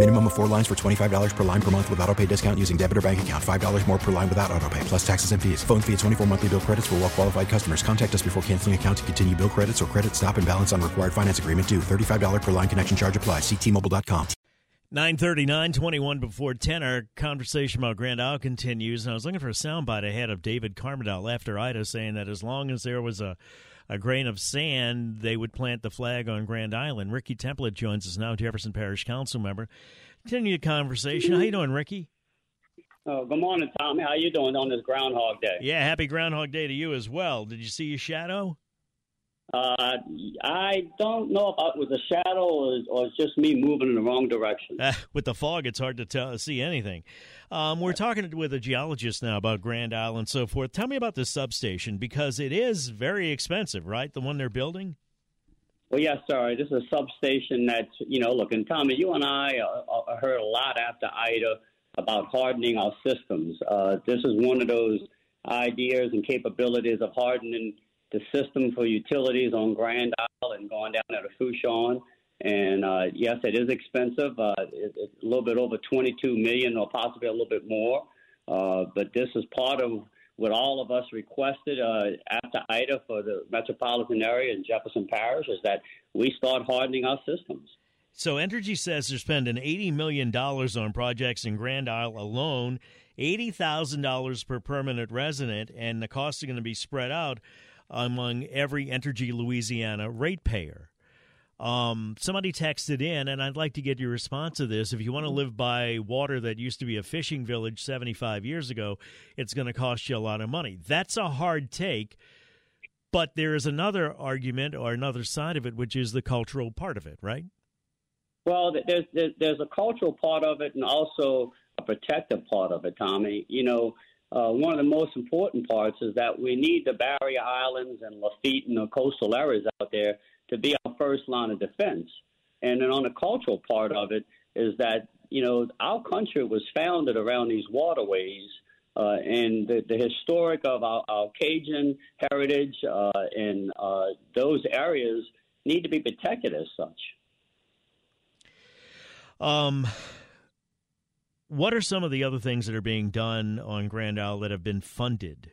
Minimum of four lines for $25 per line per month with auto pay discount using debit or bank account. $5 more per line without auto pay, plus taxes and fees. Phone fee at 24 monthly bill credits for well qualified customers. Contact us before canceling account to continue bill credits or credit stop and balance on required finance agreement due. $35 per line connection charge applies. Ctmobile.com. 939, 21 before 10. Our conversation about Grand Isle continues. And I was looking for a soundbite ahead of David Camardelle after Ida saying that as long as there was a, a grain of sand, they would plant the flag on Grand Island. Ricky Templet joins us now, Jefferson Parish Council member. Continue the conversation. How you doing, Ricky? Oh, good morning, Tommy. How you doing on this Groundhog Day? Yeah, happy Groundhog Day to you as well. Did you see your shadow? Uh, I don't know if it was a shadow or, or it's just me moving in the wrong direction. Uh, with the fog, it's hard to tell, see anything. Um, we're talking with a geologist now about Grand Isle and so forth. Tell me about this substation because it is very expensive, right? The one they're building. Well, yes, sir. This is a substation that's, you know, look, and Tommy, you and I uh, uh, heard a lot after Ida about hardening our systems. Uh, this is one of those ideas and capabilities of hardening the system for utilities on Grand Isle and going down to Fourchon. And uh, yes, it is expensive. Uh, it, it's a little bit over 22 million, or possibly a little bit more. Uh, but this is part of what all of us requested uh, after Ida for the metropolitan area in Jefferson Parish is that we start hardening our systems. So Entergy says they're spending $80 million on projects in Grand Isle alone, $80,000 per permanent resident, and the costs are going to be spread out among every Entergy Louisiana ratepayer. Um, somebody texted in, and I'd like to get your response to this. If you want to live by water that used to be a fishing village 75 years ago, it's going to cost you a lot of money. That's a hard take, but there is another argument or another side of it, which is the cultural part of it, right? Well, there's there's, there's a cultural part of it, and also a protective part of it, Tommy. You know, uh, one of the most important parts is that we need the barrier islands and Lafitte and the coastal areas out there to be our first line of defense. And then on the cultural part of it is that, you know, our country was founded around these waterways. Uh, and the, the historic of our, our Cajun heritage uh, and uh, those areas need to be protected as such. Um, what are some of the other things that are being done on Grand Isle that have been funded?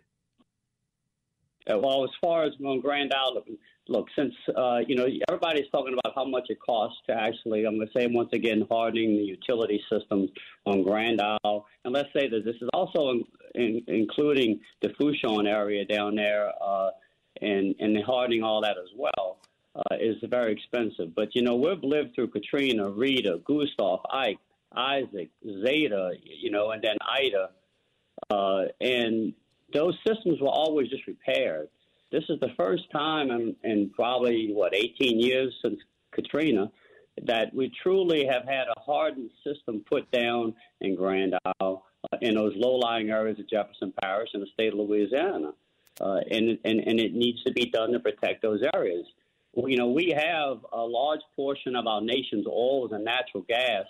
Uh, well, as far as on Grand Isle, look, since uh, you know everybody's talking about how much it costs to actually, I'm going to say once again, hardening the utility systems on Grand Isle, and let's say that this is also in, in, including the Fourchon area down there, uh, and and hardening all that as well. Uh, is very expensive, but you know we've lived through Katrina, Rita, Gustav, Ike, Isaac, Zeta, you know, and then Ida, uh, and those systems were always just repaired. This is the first time in, in probably what 18 years since Katrina that we truly have had a hardened system put down in Grand Isle uh, in those low-lying areas of Jefferson Parish in the state of Louisiana, uh, and, and and it needs to be done to protect those areas. You know, we have a large portion of our nation's oils and natural gas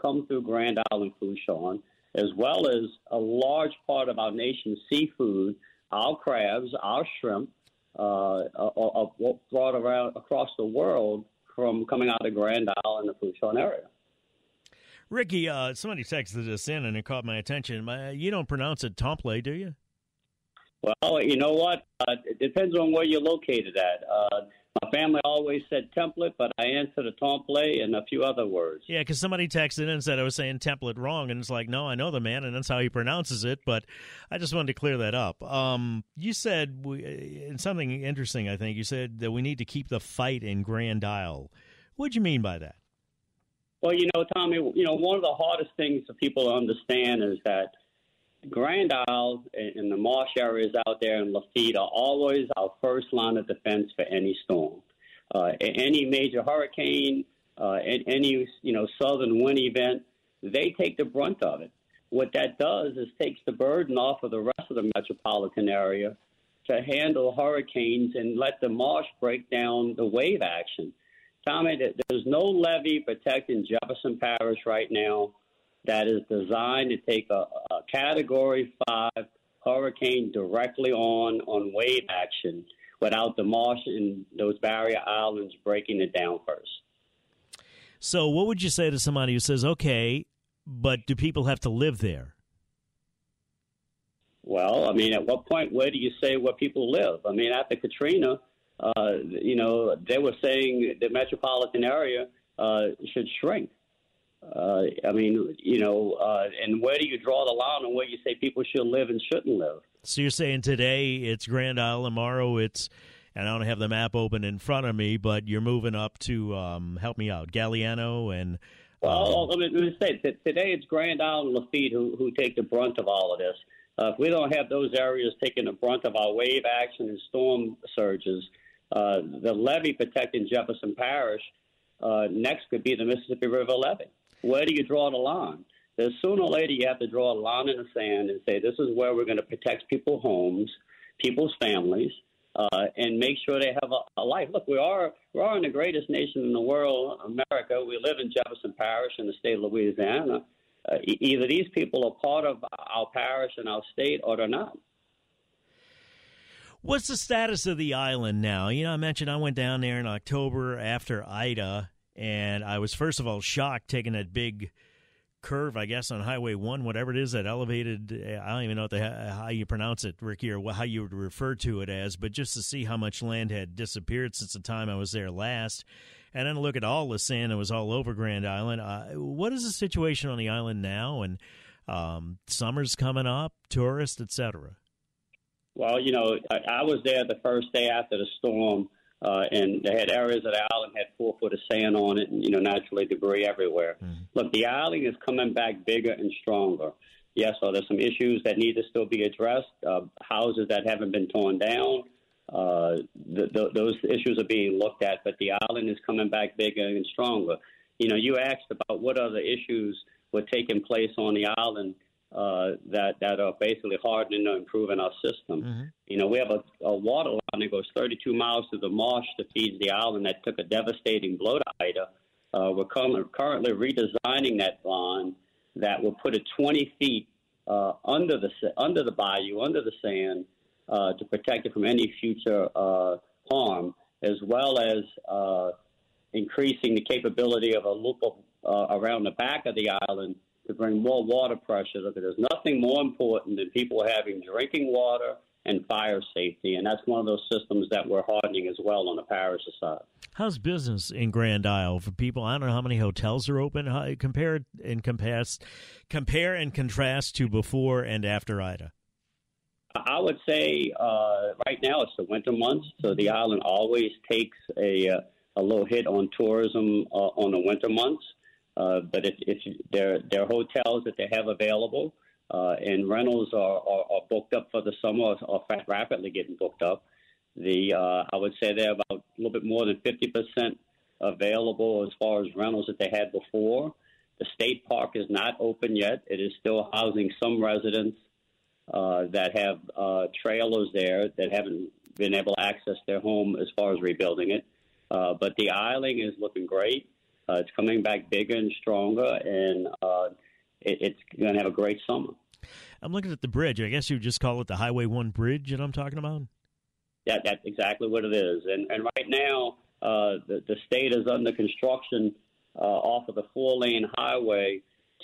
come through Grand Isle and Fourchon, as well as a large part of our nation's seafood, our crabs, our shrimp, uh, are, are brought around across the world from coming out of Grand Isle and the Fourchon area. Ricky, uh, somebody texted this in and it caught my attention. You don't pronounce it Temple, do you? Well, you know what? Uh, it depends on where you're located at. Uh, my family always said template, but I answered a temple and a few other words. Yeah, because somebody texted in and said I was saying template wrong, and it's like, no, I know the man, and that's how he pronounces it. But I just wanted to clear that up. Um, you said we, uh, something interesting. I think you said that we need to keep the fight in Grand Isle. What do you mean by that? Well, you know, Tommy, you know, one of the hardest things for people to understand is that Grand Isle and the marsh areas out there in Lafitte are always our first line of defense for any storm. Uh, any major hurricane, uh, any you know southern wind event, they take the brunt of it. What that does is takes the burden off of the rest of the metropolitan area to handle hurricanes and let the marsh break down the wave action. Tommy, there's no levee protecting Jefferson Parish right now that is designed to take a, a Category 5 hurricane directly on on wave action without the marsh and those barrier islands breaking it down first. So, what would you say to somebody who says, okay, but do people have to live there? Well, I mean, at what point, where do you say where people live? I mean, after Katrina, uh, you know, they were saying the metropolitan area uh, should shrink. Uh, I mean, you know, uh, and where do you draw the line on where you say people should live and shouldn't live? So you're saying today it's Grand Isle, tomorrow it's, and I don't have the map open in front of me, but you're moving up to um, help me out, Galliano and. Well, um, let, me, let me say today it's Grand Isle and Lafitte who who take the brunt of all of this. Uh, if we don't have those areas taking the brunt of our wave action and storm surges, uh, the levee protecting Jefferson Parish uh, next could be the Mississippi River levee. Where do you draw the line? There's sooner or later you have to draw a line in the sand and say this is where we're going to protect people's homes, people's families, uh, and make sure they have a, a life. Look, we are we are in the greatest nation in the world, America. We live in Jefferson Parish in the state of Louisiana. Uh, either these people are part of our parish and our state, or they're not. What's the status of the island now? You know, I mentioned I went down there in October after Ida, and I was first of all shocked taking that big curve, I guess, on Highway One, whatever it is, that elevated. I don't even know the, how you pronounce it, Ricky, or how you would refer to it as, but just to see how much land had disappeared since the time I was there last, and then look at all the sand that was all over Grand Island. Uh, what is the situation on the island now? And um, summer's coming up, tourists, etc. Well, you know, I, I was there the first day after the storm uh, and they had areas of the island had four foot of sand on it, and you know naturally debris everywhere. Mm-hmm. Look, the island is coming back bigger and stronger. Yes, so there's some issues that need to still be addressed. Uh, houses that haven't been torn down, uh, those issues are being looked at. But the island is coming back bigger and stronger. You know, you asked about what other issues were taking place on the island uh, that that are basically hardening or improving our system. Mm-hmm. You know, we have a, a water line that goes 32 miles through the marsh to feed the island that took a devastating blow to Ida. Uh, we're currently redesigning that line that will put it 20 feet uh, under the under the bayou, under the sand, uh, to protect it from any future uh, harm, as well as uh, increasing the capability of a loop of, uh, around the back of the island to bring more water pressure. Look, there's nothing more important than people having drinking water and fire safety, and that's one of those systems that we're hardening as well on the parish side. How's business in Grand Isle for people? I don't know how many hotels are open. How, compare and contrast, compare and contrast to before and after Ida. I would say uh, right now it's the winter months, so the island always takes a uh, a little hit on tourism uh, on the winter months. Uh, but if, if there, there are hotels that they have available, uh, and rentals are, are, are, booked up for the summer, or are rapidly getting booked up. The uh, I would say they're about a little bit more than 50% available as far as rentals that they had before. The state park is not open yet. It is still housing some residents uh, that have uh, trailers there that haven't been able to access their home as far as rebuilding it. Uh, but the island is looking great. Uh, it's coming back bigger and stronger, and uh, it, it's going to have a great summer. I'm looking at the bridge. I guess you would just call it the Highway One Bridge that I'm talking about. Yeah, that's exactly what it is. And and right now, uh, the the state is under construction uh, off of the four lane highway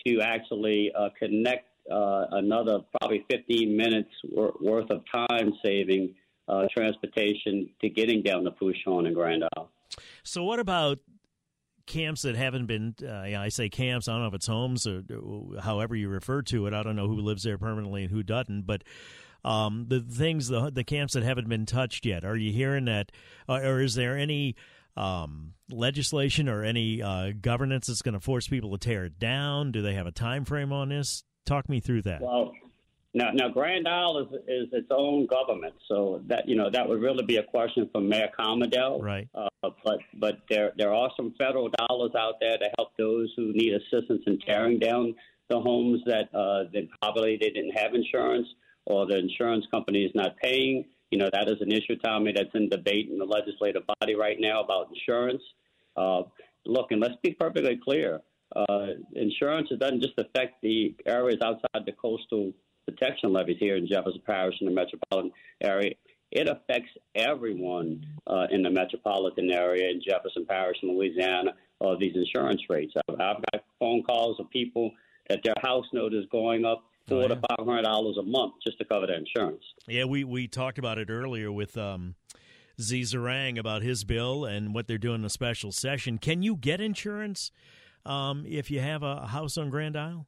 to actually uh, connect uh, another probably 15 minutes worth of time saving uh, transportation to getting down to Fourchon and Grand Isle. So, what about camps that haven't been uh, I say camps I don't know if it's homes or however you refer to it I don't know who lives there permanently and who doesn't but um, the things the the camps that haven't been touched yet are you hearing that uh, or is there any um, legislation or any uh, governance that's going to force people to tear it down? Do they have a time frame on this? Talk me through that. Now, now Grand Isle is, is its own government, so that you know that would really be a question for Mayor Camardelle. Right. Uh, but but there there are some federal dollars out there to help those who need assistance in tearing down the homes that uh, that probably they didn't have insurance or the insurance company is not paying. You know that is an issue, Tommy, that's in debate in the legislative body right now about insurance. Uh, look, and let's be perfectly clear. Uh, insurance doesn't just affect the areas outside the coastal protection levees here in Jefferson Parish and the metropolitan area. It affects everyone uh, in the metropolitan area in Jefferson Parish and Louisiana of these insurance rates. I've, I've got phone calls of people that their house note is going up four oh, yeah. to five hundred dollars a month just to cover their insurance. Yeah, we we talked about it earlier with um, Z Zeringue about his bill and what they're doing in a special session. Can you get insurance um, if you have a house on Grand Isle?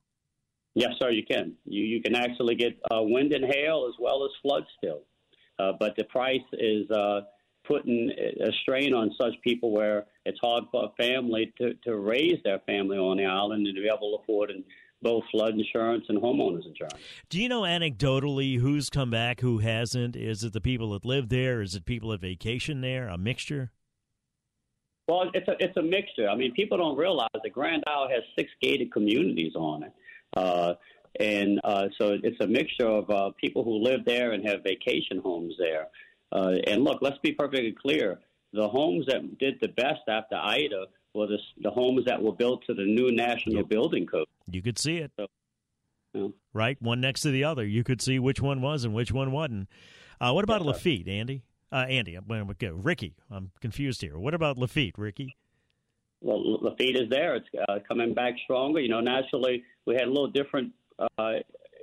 Yes, sir, you can. You you can actually get uh, wind and hail as well as flood still, uh, but the price is uh, putting a strain on such people where it's hard for a family to, to raise their family on the island and to be able to afford and both flood insurance and homeowners insurance. Do you know anecdotally who's come back, who hasn't? Is it the people that live there? Is it people that vacation there? A mixture? Well, it's a it's a mixture. I mean, people don't realize that Grand Isle has six gated communities on it, uh, and uh, so it's a mixture of uh, people who live there and have vacation homes there. Uh, and look, let's be perfectly clear: the homes that did the best after Ida were the, the homes that were built to the new National yep. Building Code. You could see it. So. Right, one next to the other. You could see which one was and which one wasn't. Uh, what about Lafitte, Andy? Uh, Andy, I'm, Ricky. I'm confused here. What about Lafitte, Ricky? Well, Lafitte is there. It's uh, coming back stronger. You know, naturally, we had a little different uh,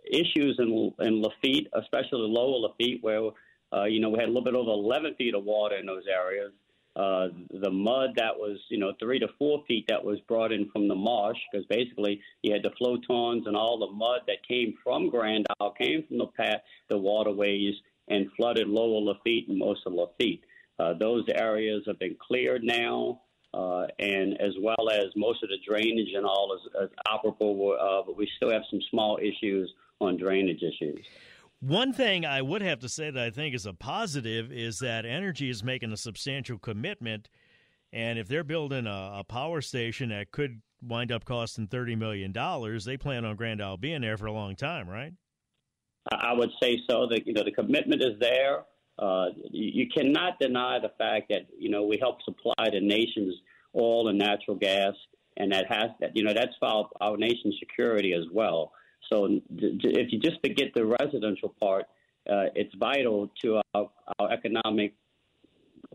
issues in in Lafitte, especially lower Lafitte, where uh, you know we had a little bit over 11 feet of water in those areas. Uh, the mud that was, you know, three to four feet that was brought in from the marsh, because basically you had the flotants and all the mud that came from Grand Isle came from the path, the waterways, and flooded lower Lafitte and most of Lafitte. Uh, those areas have been cleared now, uh, and as well as most of the drainage and all is, is operable, uh, but we still have some small issues on drainage issues. One thing I would have to say that I think is a positive is that Entergy is making a substantial commitment, and if they're building a, a power station that could wind up costing thirty million dollars, they plan on Grand Isle being there for a long time, right? I would say so. That you know the commitment is there. Uh, you, you cannot deny the fact that you know we help supply the nation's oil and natural gas, and that has that you know that's our, our nation's security as well. So if you just forget the residential part, uh, it's vital to our, our, economic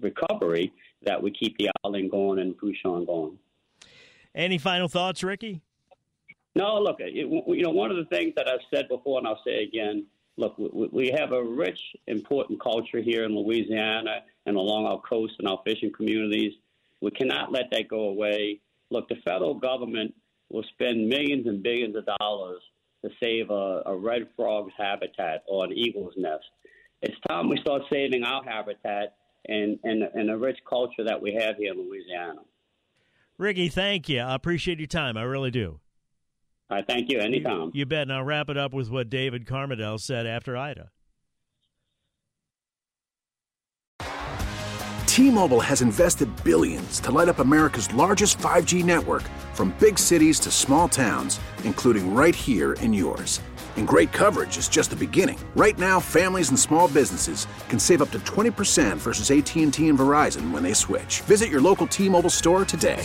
recovery that we keep the island going and Fourchon going. Any final thoughts, Ricky? No, look, it, you know, one of the things that I've said before, and I'll say again, look, we, we have a rich, important culture here in Louisiana and along our coast and our fishing communities. We cannot let that go away. Look, the federal government will spend millions and billions of dollars to save a, a red frog's habitat or an eagle's nest. It's time we start saving our habitat and, and, and the rich culture that we have here in Louisiana. Ricky, thank you. I appreciate your time. I really do. All right, thank you. Anytime. You, you bet. Now wrap it up with what David Camardelle said after Ida. T-Mobile has invested billions to light up America's largest 5G network from big cities to small towns, including right here in yours. And great coverage is just the beginning. Right now, families and small businesses can save up to 20% versus AT&T and Verizon when they switch. Visit your local T-Mobile store today.